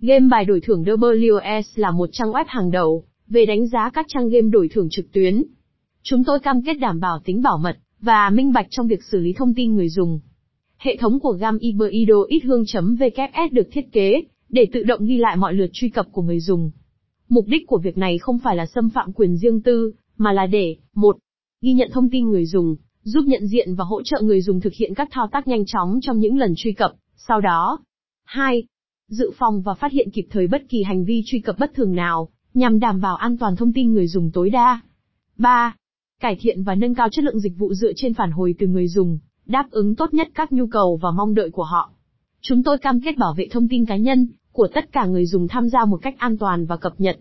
Game bài đổi thưởng WS là một trang web hàng đầu về đánh giá các trang game đổi thưởng trực tuyến. Chúng tôi cam kết đảm bảo tính bảo mật và minh bạch trong việc xử lý thông tin người dùng. Hệ thống của GAM Iberido ít hương.vks được thiết kế để tự động ghi lại mọi lượt truy cập của người dùng. Mục đích của việc này không phải là xâm phạm quyền riêng tư, mà là để, một, ghi nhận thông tin người dùng, giúp nhận diện và hỗ trợ người dùng thực hiện các thao tác nhanh chóng trong những lần truy cập, sau đó. 2. Dự phòng và phát hiện kịp thời bất kỳ hành vi truy cập bất thường nào, nhằm đảm bảo an toàn thông tin người dùng tối đa. 3. Cải thiện và nâng cao chất lượng dịch vụ dựa trên phản hồi từ người dùng, đáp ứng tốt nhất các nhu cầu và mong đợi của họ. Chúng tôi cam kết bảo vệ thông tin cá nhân của tất cả người dùng tham gia một cách an toàn và cập nhật.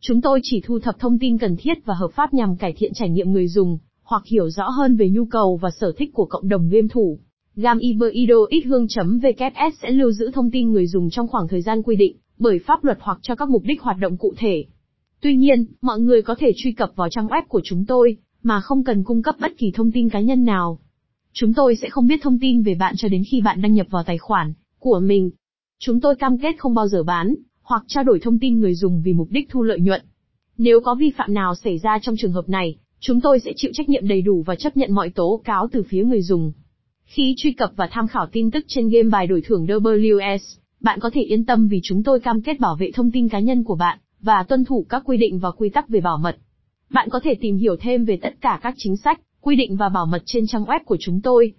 Chúng tôi chỉ thu thập thông tin cần thiết và hợp pháp nhằm cải thiện trải nghiệm người dùng, hoặc hiểu rõ hơn về nhu cầu và sở thích của cộng đồng game thủ. Gam Iberido ít hương.vks sẽ lưu giữ thông tin người dùng trong khoảng thời gian quy định bởi pháp luật hoặc cho các mục đích hoạt động cụ thể. Tuy nhiên, mọi người có thể truy cập vào trang web của chúng tôi mà không cần cung cấp bất kỳ thông tin cá nhân nào. Chúng tôi sẽ không biết thông tin về bạn cho đến khi bạn đăng nhập vào tài khoản của mình. Chúng tôi cam kết không bao giờ bán hoặc trao đổi thông tin người dùng vì mục đích thu lợi nhuận. Nếu có vi phạm nào xảy ra trong trường hợp này, chúng tôi sẽ chịu trách nhiệm đầy đủ và chấp nhận mọi tố cáo từ phía người dùng. Khi truy cập và tham khảo tin tức trên game bài đổi thưởng WS, bạn có thể yên tâm vì chúng tôi cam kết bảo vệ thông tin cá nhân của bạn và tuân thủ các quy định và quy tắc về bảo mật. Bạn có thể tìm hiểu thêm về tất cả các chính sách, quy định và bảo mật trên trang web của chúng tôi.